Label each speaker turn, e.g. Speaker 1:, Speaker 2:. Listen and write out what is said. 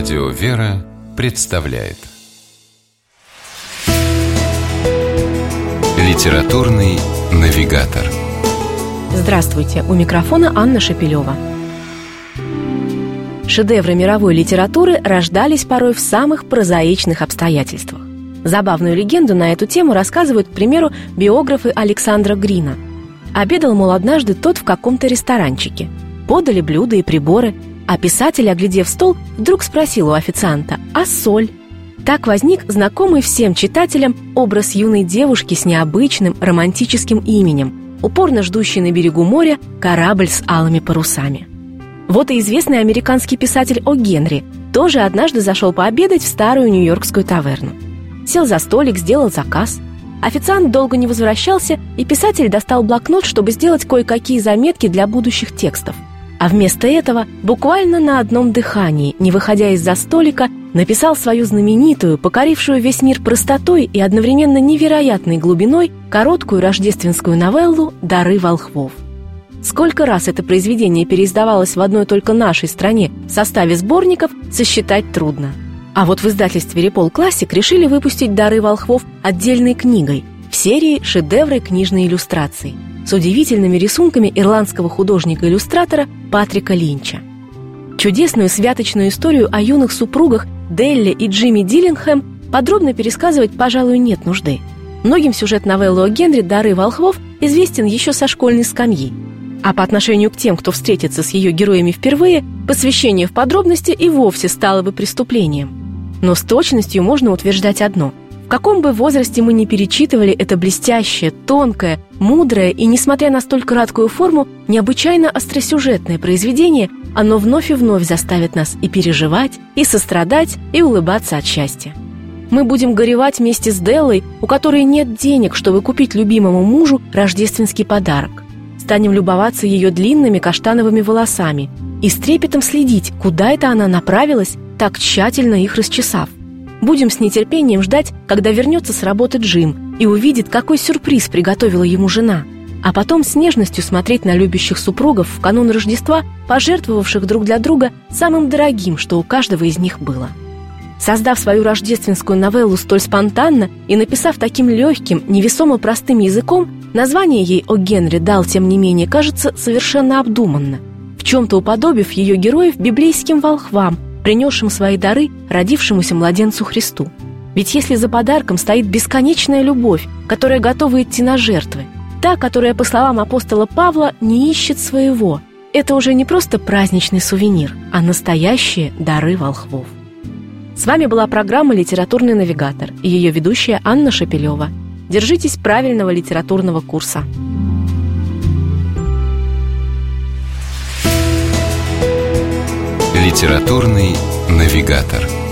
Speaker 1: Радио «Вера» представляет Литературный навигатор
Speaker 2: Здравствуйте! У микрофона Анна Шапилева. Шедевры мировой литературы рождались порой в самых прозаичных обстоятельствах. Забавную легенду на эту тему рассказывают, к примеру, биографы Александра Грина. Обедал, мол, однажды тот в каком-то ресторанчике. Подали блюда и приборы – а писатель, оглядев стол, вдруг спросил у официанта «А соль?». Так возник знакомый всем читателям образ юной девушки с необычным романтическим именем, упорно ждущей на берегу моря корабль с алыми парусами. Вот и известный американский писатель О. Генри тоже однажды зашел пообедать в старую нью-йоркскую таверну. Сел за столик, сделал заказ. Официант долго не возвращался, и писатель достал блокнот, чтобы сделать кое-какие заметки для будущих текстов – а вместо этого буквально на одном дыхании, не выходя из-за столика, написал свою знаменитую, покорившую весь мир простотой и одновременно невероятной глубиной короткую рождественскую новеллу «Дары волхвов». Сколько раз это произведение переиздавалось в одной только нашей стране в составе сборников, сосчитать трудно. А вот в издательстве «Репол Классик» решили выпустить «Дары волхвов» отдельной книгой в серии «Шедевры книжной иллюстрации» с удивительными рисунками ирландского художника-иллюстратора Патрика Линча. Чудесную святочную историю о юных супругах Делли и Джимми Диллингхэм подробно пересказывать, пожалуй, нет нужды. Многим сюжет новеллы о Генри «Дары волхвов» известен еще со школьной скамьи. А по отношению к тем, кто встретится с ее героями впервые, посвящение в подробности и вовсе стало бы преступлением. Но с точностью можно утверждать одно – каком бы возрасте мы ни перечитывали это блестящее, тонкое, мудрое и, несмотря на столь краткую форму, необычайно остросюжетное произведение, оно вновь и вновь заставит нас и переживать, и сострадать, и улыбаться от счастья. Мы будем горевать вместе с Деллой, у которой нет денег, чтобы купить любимому мужу рождественский подарок. Станем любоваться ее длинными каштановыми волосами и с трепетом следить, куда это она направилась, так тщательно их расчесав. Будем с нетерпением ждать, когда вернется с работы Джим и увидит, какой сюрприз приготовила ему жена. А потом с нежностью смотреть на любящих супругов в канун Рождества, пожертвовавших друг для друга самым дорогим, что у каждого из них было. Создав свою рождественскую новеллу столь спонтанно и написав таким легким, невесомо простым языком, название ей о Генри дал, тем не менее, кажется совершенно обдуманно, в чем-то уподобив ее героев библейским волхвам – принесшим свои дары родившемуся младенцу Христу. Ведь если за подарком стоит бесконечная любовь, которая готова идти на жертвы, та, которая, по словам апостола Павла, не ищет своего, это уже не просто праздничный сувенир, а настоящие дары волхвов. С вами была программа «Литературный навигатор» и ее ведущая Анна Шапилева. Держитесь правильного литературного курса.
Speaker 1: Литературный навигатор.